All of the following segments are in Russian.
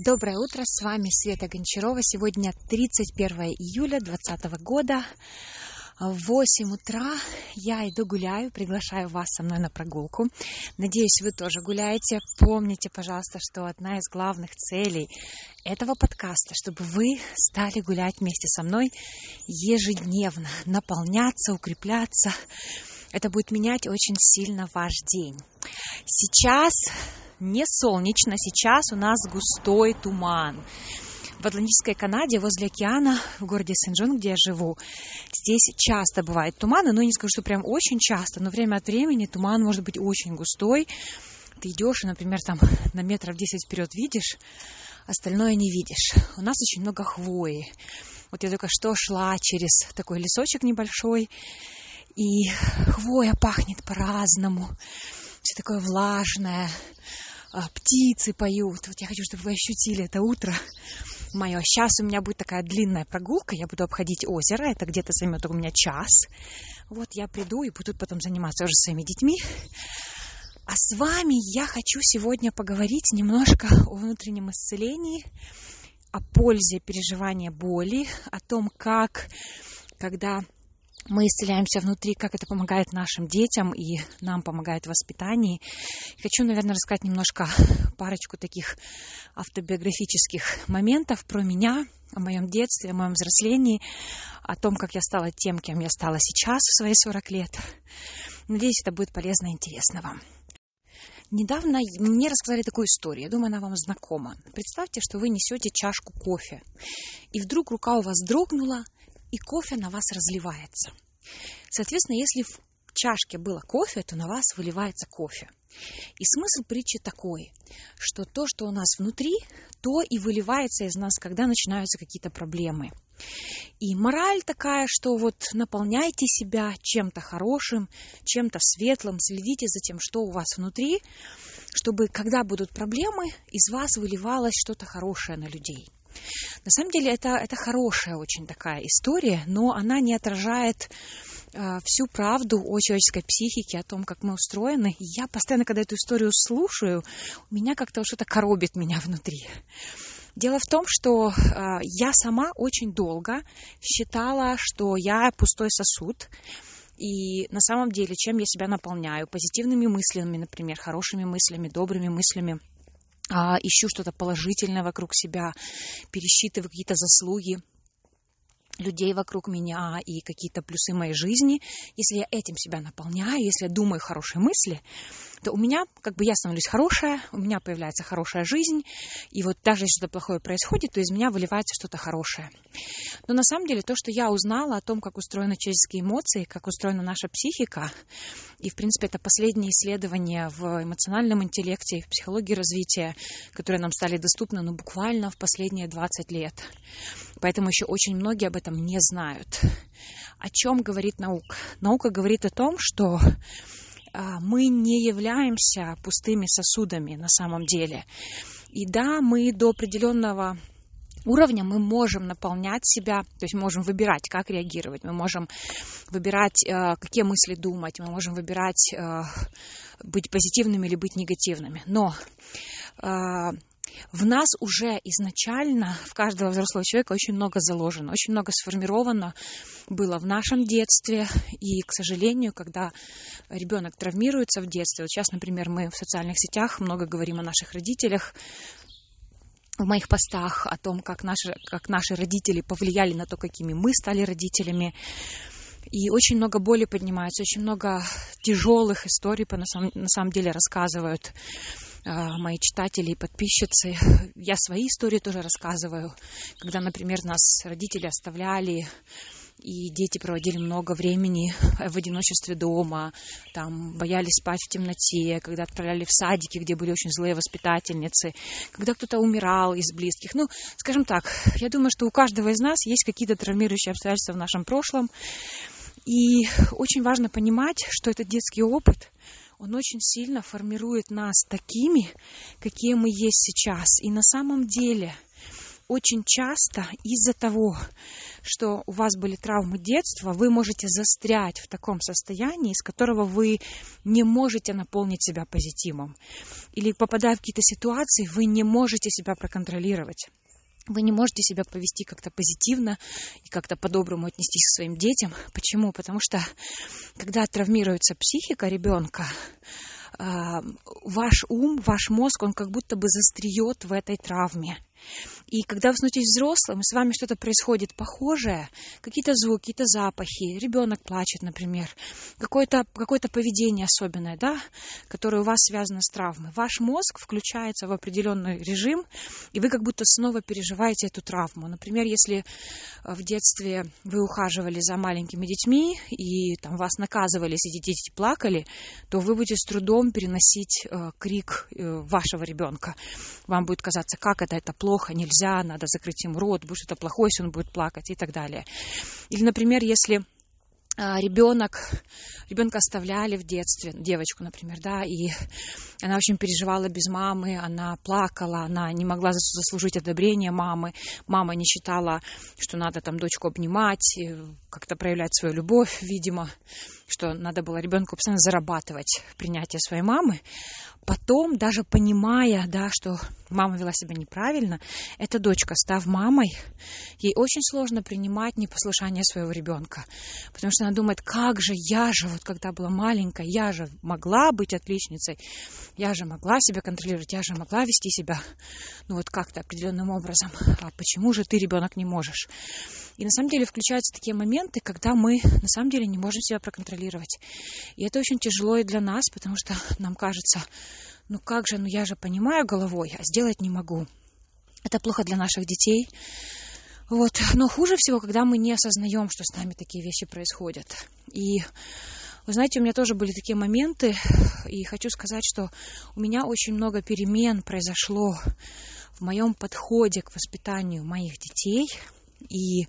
Доброе утро, с вами Света Гончарова. Сегодня 31 июля 2020 года. В 8 утра я иду гуляю, приглашаю вас со мной на прогулку. Надеюсь, вы тоже гуляете. Помните, пожалуйста, что одна из главных целей этого подкаста, чтобы вы стали гулять вместе со мной ежедневно, наполняться, укрепляться. Это будет менять очень сильно ваш день. Сейчас не солнечно, сейчас у нас густой туман. В Атлантической Канаде, возле океана, в городе Сен-Джон, где я живу, здесь часто бывает туманы, но не скажу, что прям очень часто, но время от времени туман может быть очень густой. Ты идешь например, там на метров 10 вперед видишь, остальное не видишь. У нас очень много хвои. Вот я только что шла через такой лесочек небольшой, и хвоя пахнет по-разному. Все такое влажное, птицы поют. Вот я хочу, чтобы вы ощутили это утро мое. Сейчас у меня будет такая длинная прогулка, я буду обходить озеро, это где-то займет у меня час. Вот я приду и буду потом заниматься уже своими детьми. А с вами я хочу сегодня поговорить немножко о внутреннем исцелении, о пользе переживания боли, о том, как, когда мы исцеляемся внутри, как это помогает нашим детям и нам помогает в воспитании. Хочу, наверное, рассказать немножко парочку таких автобиографических моментов про меня, о моем детстве, о моем взрослении, о том, как я стала тем, кем я стала сейчас в свои 40 лет. Надеюсь, это будет полезно и интересно вам. Недавно мне рассказали такую историю, я думаю, она вам знакома. Представьте, что вы несете чашку кофе, и вдруг рука у вас дрогнула, и кофе на вас разливается. Соответственно, если в чашке было кофе, то на вас выливается кофе. И смысл притчи такой, что то, что у нас внутри, то и выливается из нас, когда начинаются какие-то проблемы. И мораль такая, что вот наполняйте себя чем-то хорошим, чем-то светлым, следите за тем, что у вас внутри, чтобы, когда будут проблемы, из вас выливалось что-то хорошее на людей. На самом деле это, это хорошая очень такая история, но она не отражает э, всю правду о человеческой психике, о том, как мы устроены. И я постоянно, когда эту историю слушаю, у меня как-то что-то коробит меня внутри. Дело в том, что э, я сама очень долго считала, что я пустой сосуд, и на самом деле, чем я себя наполняю? Позитивными мыслями, например, хорошими мыслями, добрыми мыслями – а, ищу что-то положительное вокруг себя, пересчитываю какие-то заслуги людей вокруг меня и какие-то плюсы моей жизни, если я этим себя наполняю, если я думаю хорошие мысли, то у меня, как бы я становлюсь хорошая, у меня появляется хорошая жизнь, и вот даже если что-то плохое происходит, то из меня выливается что-то хорошее. Но на самом деле то, что я узнала о том, как устроены человеческие эмоции, как устроена наша психика, и, в принципе, это последние исследования в эмоциональном интеллекте в психологии развития, которые нам стали доступны, ну, буквально в последние 20 лет. Поэтому еще очень многие об этом не знают. О чем говорит наука? Наука говорит о том, что мы не являемся пустыми сосудами на самом деле. И да, мы до определенного уровня мы можем наполнять себя, то есть мы можем выбирать, как реагировать, мы можем выбирать, э, какие мысли думать, мы можем выбирать э, быть позитивными или быть негативными. Но э, в нас уже изначально, в каждого взрослого человека очень много заложено, очень много сформировано было в нашем детстве. И, к сожалению, когда ребенок травмируется в детстве, вот сейчас, например, мы в социальных сетях много говорим о наших родителях, в моих постах о том, как наши, как наши родители повлияли на то, какими мы стали родителями. И очень много боли поднимается, очень много тяжелых историй на самом, на самом деле рассказывают мои читатели и подписчицы. Я свои истории тоже рассказываю, когда, например, нас родители оставляли и дети проводили много времени в одиночестве дома, там боялись спать в темноте, когда отправляли в садики, где были очень злые воспитательницы, когда кто-то умирал из близких. Ну, скажем так, я думаю, что у каждого из нас есть какие-то травмирующие обстоятельства в нашем прошлом, и очень важно понимать, что этот детский опыт, он очень сильно формирует нас такими, какие мы есть сейчас. И на самом деле очень часто из-за того, что у вас были травмы детства, вы можете застрять в таком состоянии, из которого вы не можете наполнить себя позитивом. Или попадая в какие-то ситуации, вы не можете себя проконтролировать вы не можете себя повести как-то позитивно и как-то по-доброму отнестись к своим детям. Почему? Потому что когда травмируется психика ребенка, а, ваш ум, ваш мозг, он как будто бы застреет в этой травме. И когда вы становитесь взрослым, и с вами что-то происходит похожее, какие-то звуки, какие-то запахи, ребенок плачет, например, какое-то какое поведение особенное, да, которое у вас связано с травмой, ваш мозг включается в определенный режим, и вы как будто снова переживаете эту травму. Например, если э, в детстве вы ухаживали за маленькими детьми, и там вас наказывали, если дети плакали, то вы будете с трудом переносить э, крик э, вашего ребенка. Вам будет казаться, как это, это плохо, нельзя нельзя, надо закрыть ему рот, будет что-то плохое, если он будет плакать и так далее. Или, например, если а, ребенок, ребенка оставляли в детстве, девочку, например, да, и она очень переживала без мамы, она плакала, она не могла заслужить одобрение мамы, мама не считала, что надо там дочку обнимать, как-то проявлять свою любовь, видимо, что надо было ребенку постоянно зарабатывать принятие своей мамы, потом, даже понимая, да, что мама вела себя неправильно, эта дочка, став мамой, ей очень сложно принимать непослушание своего ребенка. Потому что она думает, как же я же, вот когда была маленькая, я же могла быть отличницей, я же могла себя контролировать, я же могла вести себя, ну вот как-то определенным образом. А почему же ты, ребенок, не можешь? И на самом деле включаются такие моменты, когда мы на самом деле не можем себя проконтролировать. И это очень тяжело и для нас, потому что нам кажется, ну как же, ну я же понимаю головой, а сделать не могу. Это плохо для наших детей. Вот. Но хуже всего, когда мы не осознаем, что с нами такие вещи происходят. И вы знаете, у меня тоже были такие моменты, и хочу сказать, что у меня очень много перемен произошло в моем подходе к воспитанию моих детей и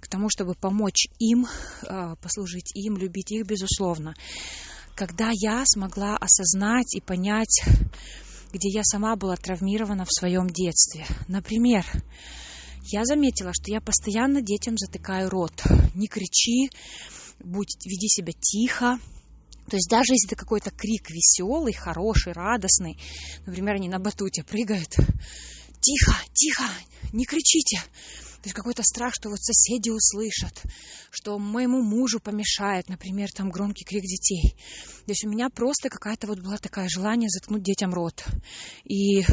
к тому, чтобы помочь им, а, послужить им, любить их, безусловно когда я смогла осознать и понять, где я сама была травмирована в своем детстве. Например, я заметила, что я постоянно детям затыкаю рот. Не кричи, будь, веди себя тихо. То есть даже если это какой-то крик веселый, хороший, радостный, например, они на батуте прыгают, тихо, тихо, не кричите. То есть какой-то страх, что вот соседи услышат, что моему мужу помешает, например, там громкий крик детей. То есть у меня просто какая-то вот была такая желание заткнуть детям рот. И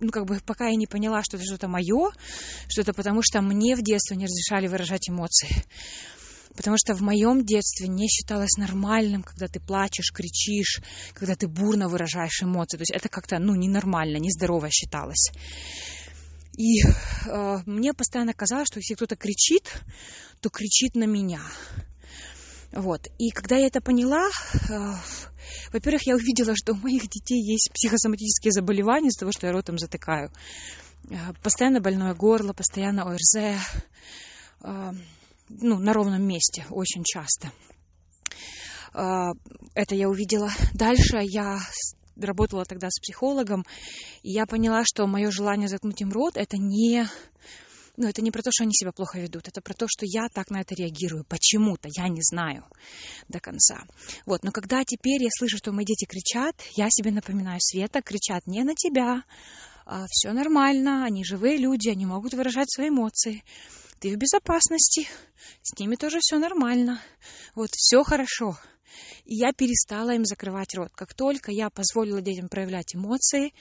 ну, как бы пока я не поняла, что это что-то мое, что это потому, что мне в детстве не разрешали выражать эмоции. Потому что в моем детстве не считалось нормальным, когда ты плачешь, кричишь, когда ты бурно выражаешь эмоции. То есть это как-то, ну, ненормально, нездорово считалось. И э, мне постоянно казалось, что если кто-то кричит, то кричит на меня. Вот. И когда я это поняла, э, во-первых, я увидела, что у моих детей есть психосоматические заболевания из-за того, что я ротом затыкаю. Э, постоянно больное горло, постоянно ОРЗ. Э, ну, на ровном месте очень часто. Э, это я увидела. Дальше я работала тогда с психологом, и я поняла, что мое желание заткнуть им рот это не ну, это не про то, что они себя плохо ведут, это про то, что я так на это реагирую. Почему-то, я не знаю до конца. Вот, но когда теперь я слышу, что мои дети кричат, я себе напоминаю, Света, кричат не на тебя, а, все нормально, они живые люди, они могут выражать свои эмоции. Ты в безопасности, с ними тоже все нормально. Вот, все хорошо. И я перестала им закрывать рот. Как только я позволила детям проявлять эмоции,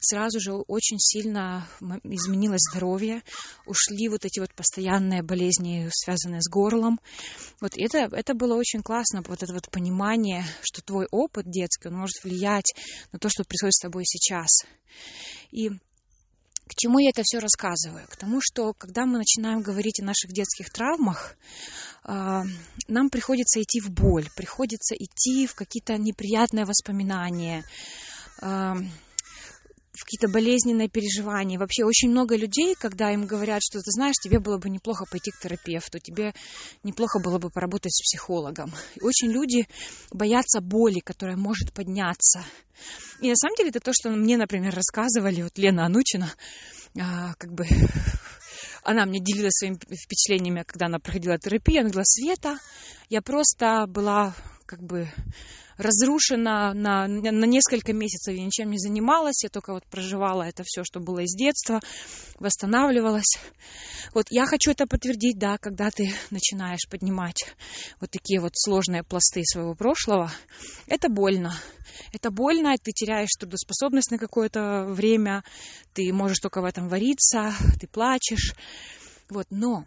сразу же очень сильно изменилось здоровье, ушли вот эти вот постоянные болезни, связанные с горлом. Вот это, это было очень классно, вот это вот понимание, что твой опыт детский, он может влиять на то, что происходит с тобой сейчас. И к чему я это все рассказываю? К тому, что когда мы начинаем говорить о наших детских травмах, а, нам приходится идти в боль, приходится идти в какие-то неприятные воспоминания, а, в какие-то болезненные переживания. Вообще очень много людей, когда им говорят, что ты знаешь, тебе было бы неплохо пойти к терапевту, тебе неплохо было бы поработать с психологом. И очень люди боятся боли, которая может подняться. И на самом деле это то, что мне, например, рассказывали, вот Лена Анучина, а, как бы она мне делилась своими впечатлениями, когда она проходила терапию. Она говорила, Света, я просто была как бы разрушена на, на несколько месяцев. Я ничем не занималась, я только вот проживала это все, что было из детства, восстанавливалась. Вот я хочу это подтвердить, да, когда ты начинаешь поднимать вот такие вот сложные пласты своего прошлого, это больно. Это больно, ты теряешь трудоспособность на какое-то время, ты можешь только в этом вариться, ты плачешь. Вот, но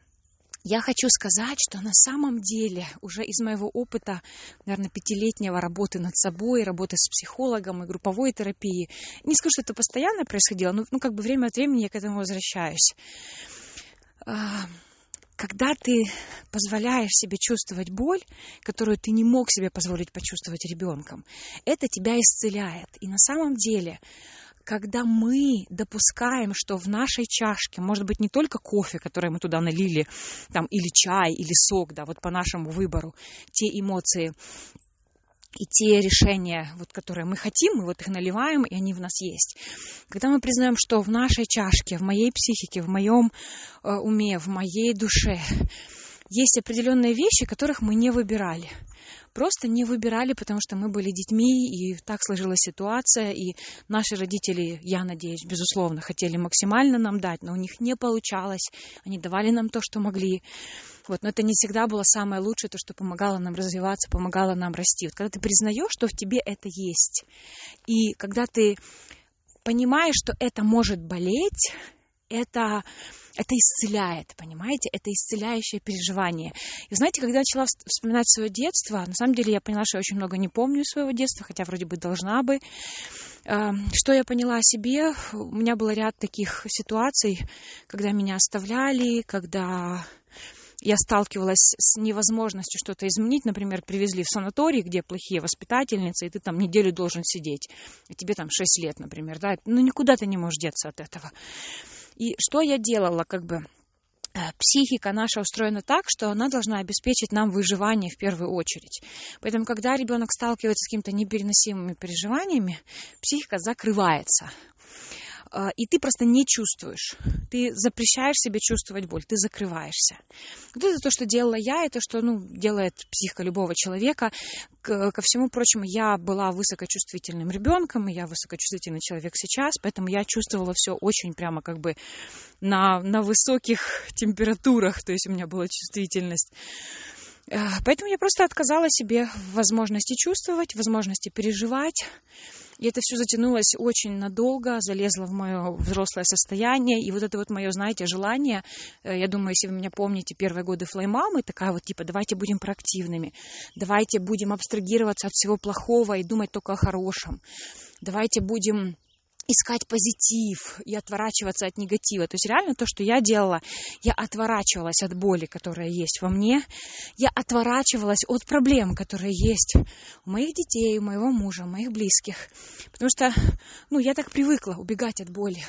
я хочу сказать, что на самом деле уже из моего опыта, наверное, пятилетнего работы над собой, работы с психологом и групповой терапии, не скажу, что это постоянно происходило, но ну, как бы время от времени я к этому возвращаюсь. А, когда ты позволяешь себе чувствовать боль, которую ты не мог себе позволить почувствовать ребенком, это тебя исцеляет. И на самом деле когда мы допускаем, что в нашей чашке может быть не только кофе, который мы туда налили, там, или чай, или сок, да, вот по нашему выбору, те эмоции, и те решения, вот, которые мы хотим, мы вот их наливаем, и они в нас есть. Когда мы признаем, что в нашей чашке, в моей психике, в моем э, уме, в моей душе есть определенные вещи, которых мы не выбирали просто не выбирали, потому что мы были детьми, и так сложилась ситуация, и наши родители, я надеюсь, безусловно, хотели максимально нам дать, но у них не получалось, они давали нам то, что могли. Вот, но это не всегда было самое лучшее, то, что помогало нам развиваться, помогало нам расти. Вот когда ты признаешь, что в тебе это есть, и когда ты понимаешь, что это может болеть, это, это исцеляет, понимаете? Это исцеляющее переживание. И знаете, когда я начала вспоминать свое детство, на самом деле я поняла, что я очень много не помню своего детства, хотя вроде бы должна бы. Эм, что я поняла о себе? У меня был ряд таких ситуаций, когда меня оставляли, когда я сталкивалась с невозможностью что-то изменить. Например, привезли в санаторий, где плохие воспитательницы, и ты там неделю должен сидеть. И тебе там 6 лет, например. Да? Ну, никуда ты не можешь деться от этого. И что я делала, как бы э, психика наша устроена так, что она должна обеспечить нам выживание в первую очередь. Поэтому, когда ребенок сталкивается с какими-то непереносимыми переживаниями, психика закрывается. А, и ты просто не чувствуешь. Ты запрещаешь себе чувствовать боль, ты закрываешься. Вот это то, что делала я, это что ну, делает психика любого человека. Ко всему прочему, я была высокочувствительным ребенком, и я высокочувствительный человек сейчас, поэтому я чувствовала все очень прямо как бы на, на высоких температурах, то есть у меня была чувствительность. А, поэтому я просто отказала себе в возможности чувствовать, возможности переживать. И это все затянулось очень надолго, залезло в мое взрослое состояние. И вот это вот мое, знаете, желание, э, я думаю, если вы меня помните, первые годы флеймамы, такая вот типа, давайте будем проактивными, давайте будем абстрагироваться от всего плохого и думать только о хорошем. Давайте будем искать позитив и отворачиваться от негатива. То есть реально то, что я делала, я отворачивалась от боли, которая есть во мне, я отворачивалась от проблем, которые есть у моих детей, у моего мужа, у моих близких. Потому что, ну, я так привыкла убегать от боли.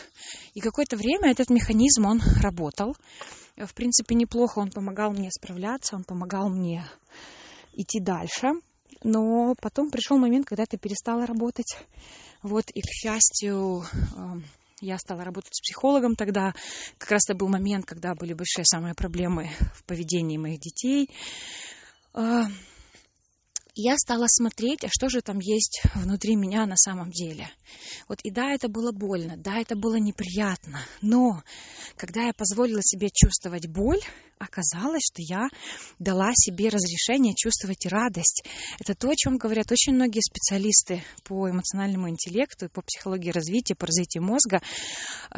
И какое-то время этот механизм, он работал. В принципе, неплохо он помогал мне справляться, он помогал мне идти дальше. Но потом пришел момент, когда это перестало работать. Вот, и, к счастью, я стала работать с психологом тогда. Как раз это был момент, когда были большие самые проблемы в поведении моих детей. Я стала смотреть, а что же там есть внутри меня на самом деле. Вот и да, это было больно, да, это было неприятно, но когда я позволила себе чувствовать боль, оказалось, что я дала себе разрешение чувствовать радость. Это то, о чем говорят очень многие специалисты по эмоциональному интеллекту, по психологии развития, по развитию мозга,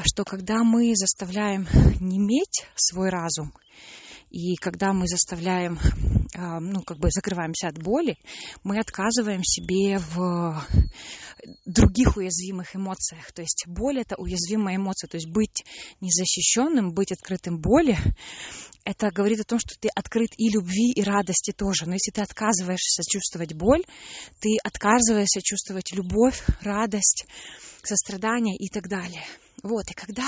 что когда мы заставляем неметь свой разум, и когда мы заставляем, а, ну, как бы закрываемся от боли, мы отказываем себе в других уязвимых эмоциях. То есть боль – это уязвимая эмоция. То есть быть незащищенным, быть открытым боли, это говорит о том, что ты открыт и любви, и радости тоже. Но если ты отказываешься чувствовать боль, ты отказываешься чувствовать любовь, радость, сострадание и так далее. Вот, и когда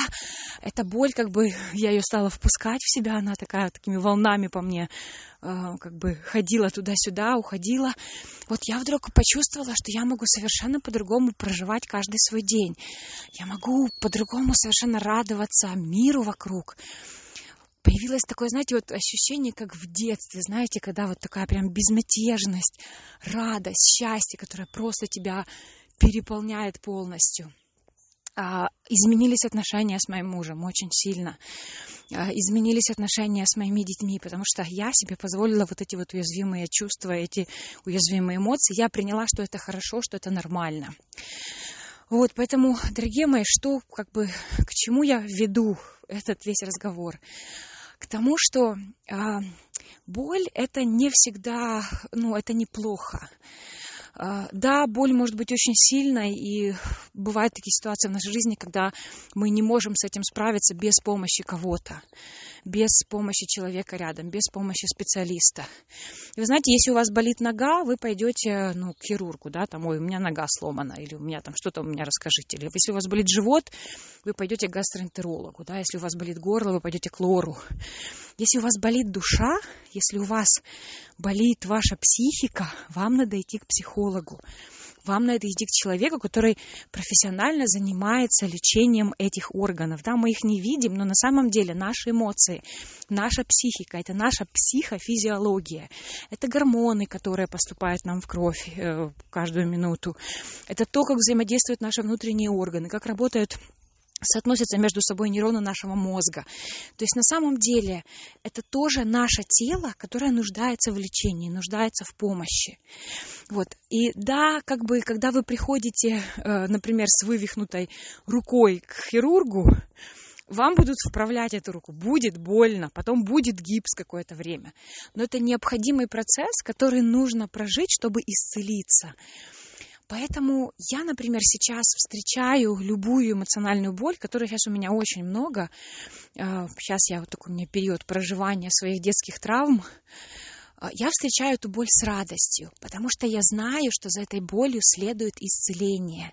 эта боль, как бы, я ее стала впускать в себя, она такая, такими волнами по мне, э, как бы, ходила туда-сюда, уходила, вот я вдруг почувствовала, что я могу совершенно по-другому проживать каждый свой день. Я могу по-другому совершенно радоваться миру вокруг. появилось такое, знаете, вот ощущение, как в детстве, знаете, когда вот такая прям безмятежность, радость, счастье, которое просто тебя переполняет полностью. А, изменились отношения с моим мужем очень сильно. А, изменились отношения с моими детьми, потому что я себе позволила вот эти вот уязвимые чувства, эти уязвимые эмоции. Я приняла, что это хорошо, что это нормально. Вот, поэтому, дорогие мои, что, как бы, к чему я веду этот весь разговор? К тому, что э, боль это не всегда, ну, это неплохо. Да, боль может быть очень сильной, и бывают такие ситуации в нашей жизни, когда мы не можем с этим справиться без помощи кого-то, без помощи человека рядом, без помощи специалиста. И вы знаете, если у вас болит нога, вы пойдете ну, к хирургу, да, там, ой, у меня нога сломана, или у меня там что-то у меня расскажите. Или если у вас болит живот, вы пойдете к гастроэнтерологу, да, если у вас болит горло, вы пойдете к лору. Если у вас болит душа, если у вас болит ваша психика, вам надо идти к психологу. Вам надо идти к человеку, который профессионально занимается лечением этих органов. Да, мы их не видим, но на самом деле наши эмоции, наша психика, это наша психофизиология. Это гормоны, которые поступают нам в кровь э, каждую минуту. Это то, как взаимодействуют наши внутренние органы, как работают соотносятся между собой нейроны нашего мозга. То есть на самом деле это тоже наше тело, которое нуждается в лечении, нуждается в помощи. Вот. И да, как бы, когда вы приходите, э, например, с вывихнутой рукой к хирургу, вам будут вправлять эту руку, будет больно, потом будет гипс какое-то время. Но это необходимый процесс, который нужно прожить, чтобы исцелиться. Поэтому я, например, сейчас встречаю любую эмоциональную боль, которой сейчас у меня очень много. Сейчас а, я вот такой у меня период проживания своих детских травм. А, я встречаю эту боль с радостью, потому что я знаю, что за этой болью следует исцеление.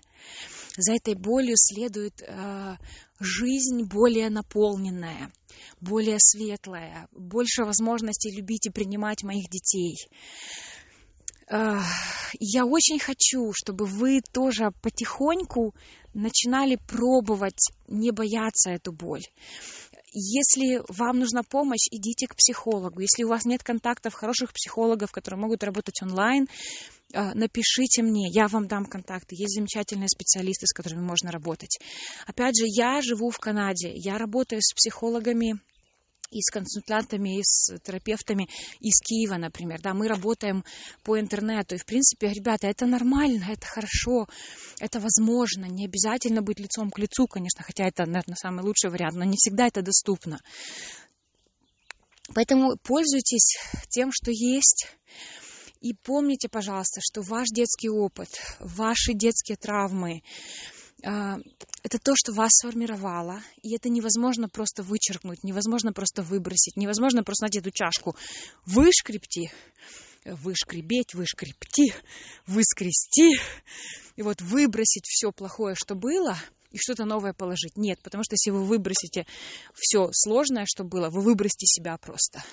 За этой болью следует э, жизнь более наполненная, более светлая, больше возможностей любить и принимать моих детей. Я очень хочу, чтобы вы тоже потихоньку начинали пробовать не бояться эту боль. Если вам нужна помощь, идите к психологу. Если у вас нет контактов хороших психологов, которые могут работать онлайн, а, напишите мне, я вам дам контакты. Есть замечательные специалисты, с которыми можно работать. Опять же, я живу в Канаде, я работаю с психологами и с консультантами, и с терапевтами из Киева, например. Да, мы работаем по интернету. И, в принципе, ребята, это нормально, это хорошо, это возможно. Не обязательно быть лицом к лицу, конечно, хотя это, наверное, самый лучший вариант, но не всегда это доступно. Поэтому пользуйтесь тем, что есть. И помните, пожалуйста, что ваш детский опыт, ваши детские травмы, это то, что вас сформировало, и это невозможно просто вычеркнуть, невозможно просто выбросить, невозможно просто, знаете, эту чашку вышкрепти, вышкребеть, вышкрепти, выскрести, и вот выбросить все плохое, что было, и что-то новое положить. Нет, потому что если вы выбросите все сложное, что было, вы выбросите себя просто.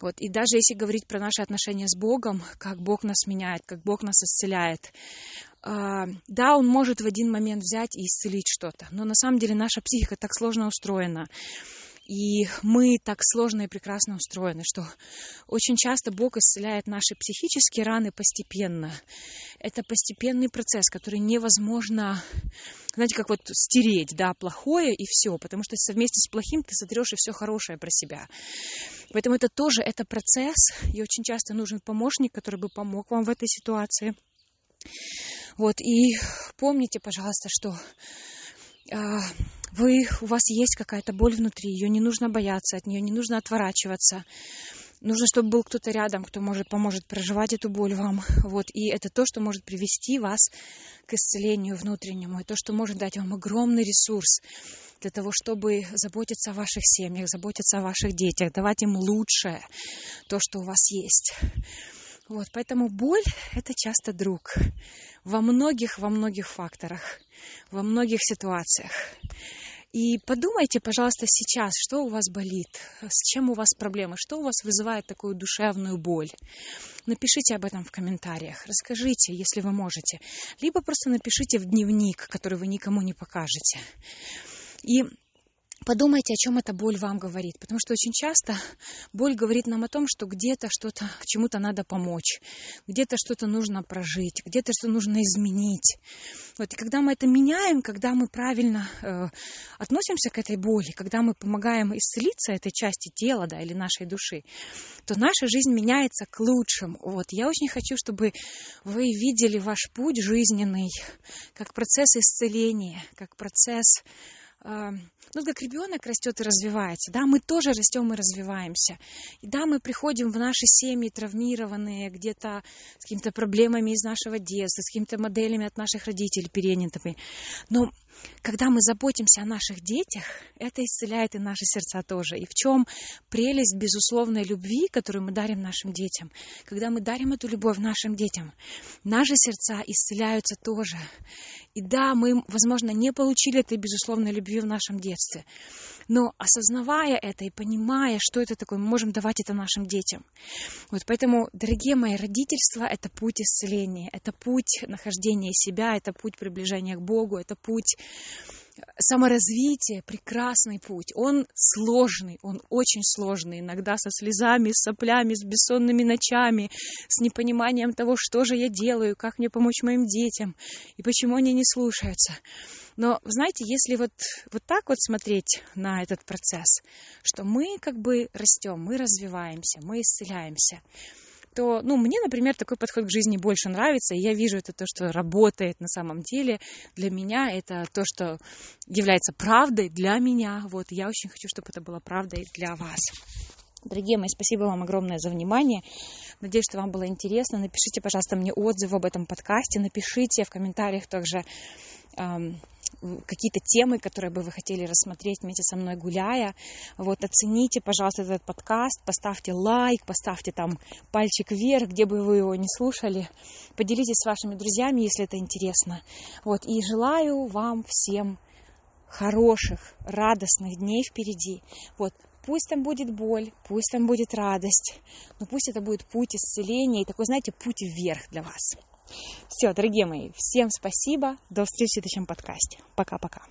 Вот. И даже если говорить про наши отношения с Богом, как Бог нас меняет, как Бог нас исцеляет, а, да, он может в один момент взять и исцелить что-то, но на самом деле наша психика так сложно устроена. И мы так сложно и прекрасно устроены, что очень часто Бог исцеляет наши психические раны постепенно. Это постепенный процесс, который невозможно, знаете, как вот стереть, да, плохое и все, потому что совместе с плохим ты сотрешь и все хорошее про себя. Поэтому это тоже это процесс, и очень часто нужен помощник, который бы помог вам в этой ситуации. Вот, и помните, пожалуйста, что э, вы, у вас есть какая-то боль внутри, ее не нужно бояться, от нее не нужно отворачиваться. Нужно, чтобы был кто-то рядом, кто может, поможет проживать эту боль вам. Вот. И это то, что может привести вас к исцелению внутреннему. И то, что может дать вам огромный ресурс для того, чтобы заботиться о ваших семьях, заботиться о ваших детях, давать им лучшее, то, что у вас есть. Вот, поэтому боль – это часто друг во многих, во многих факторах, во многих ситуациях. И подумайте, пожалуйста, сейчас, что у вас болит, с чем у вас проблемы, что у вас вызывает такую душевную боль. Напишите об этом в комментариях, расскажите, если вы можете. Либо просто напишите в дневник, который вы никому не покажете. И Подумайте, о чем эта боль вам говорит, потому что очень часто боль говорит нам о том, что где-то что-то, чему-то надо помочь, где-то что-то нужно прожить, где-то что нужно изменить. Вот, и когда мы это меняем, когда мы правильно э, относимся к этой боли, когда мы помогаем исцелиться этой части тела да, или нашей души, то наша жизнь меняется к лучшему. Вот, я очень хочу, чтобы вы видели ваш путь жизненный как процесс исцеления, как процесс ну, как ребенок растет и развивается, да, мы тоже растем и развиваемся. И да, мы приходим в наши семьи травмированные, где-то с какими-то проблемами из нашего детства, с какими-то моделями от наших родителей перенятыми. Но когда мы заботимся о наших детях, это исцеляет и наши сердца тоже. И в чем прелесть безусловной любви, которую мы дарим нашим детям? Когда мы дарим эту любовь нашим детям, наши сердца исцеляются тоже. И да, мы, возможно, не получили этой безусловной любви в нашем детстве, но осознавая это и понимая, что это такое, мы можем давать это нашим детям. Вот поэтому, дорогие мои, родительство — это путь исцеления, это путь нахождения себя, это путь приближения к Богу, это путь саморазвитие, прекрасный путь. Он сложный, он очень сложный, иногда со слезами, с соплями, с бессонными ночами, с непониманием того, что же я делаю, как мне помочь моим детям и почему они не слушаются. Но, знаете, если вот, вот так вот смотреть на этот процесс, что мы как бы растем, мы развиваемся, мы исцеляемся, то, ну, мне, например, такой подход к жизни больше нравится, и я вижу это то, что работает на самом деле. Для меня это то, что является правдой для меня. Вот, я очень хочу, чтобы это было правдой для вас. Дорогие мои, спасибо вам огромное за внимание. Надеюсь, что вам было интересно. Напишите, пожалуйста, мне отзыв об этом подкасте. Напишите в комментариях также какие-то темы, которые бы вы хотели рассмотреть вместе со мной гуляя. Вот, оцените, пожалуйста, этот подкаст, поставьте лайк, поставьте там пальчик вверх, где бы вы его не слушали. Поделитесь с вашими друзьями, если это интересно. Вот, и желаю вам всем хороших, радостных дней впереди. Вот, пусть там будет боль, пусть там будет радость, но пусть это будет путь исцеления и такой, знаете, путь вверх для вас. Все, дорогие мои, всем спасибо. До встречи в следующем подкасте. Пока-пока.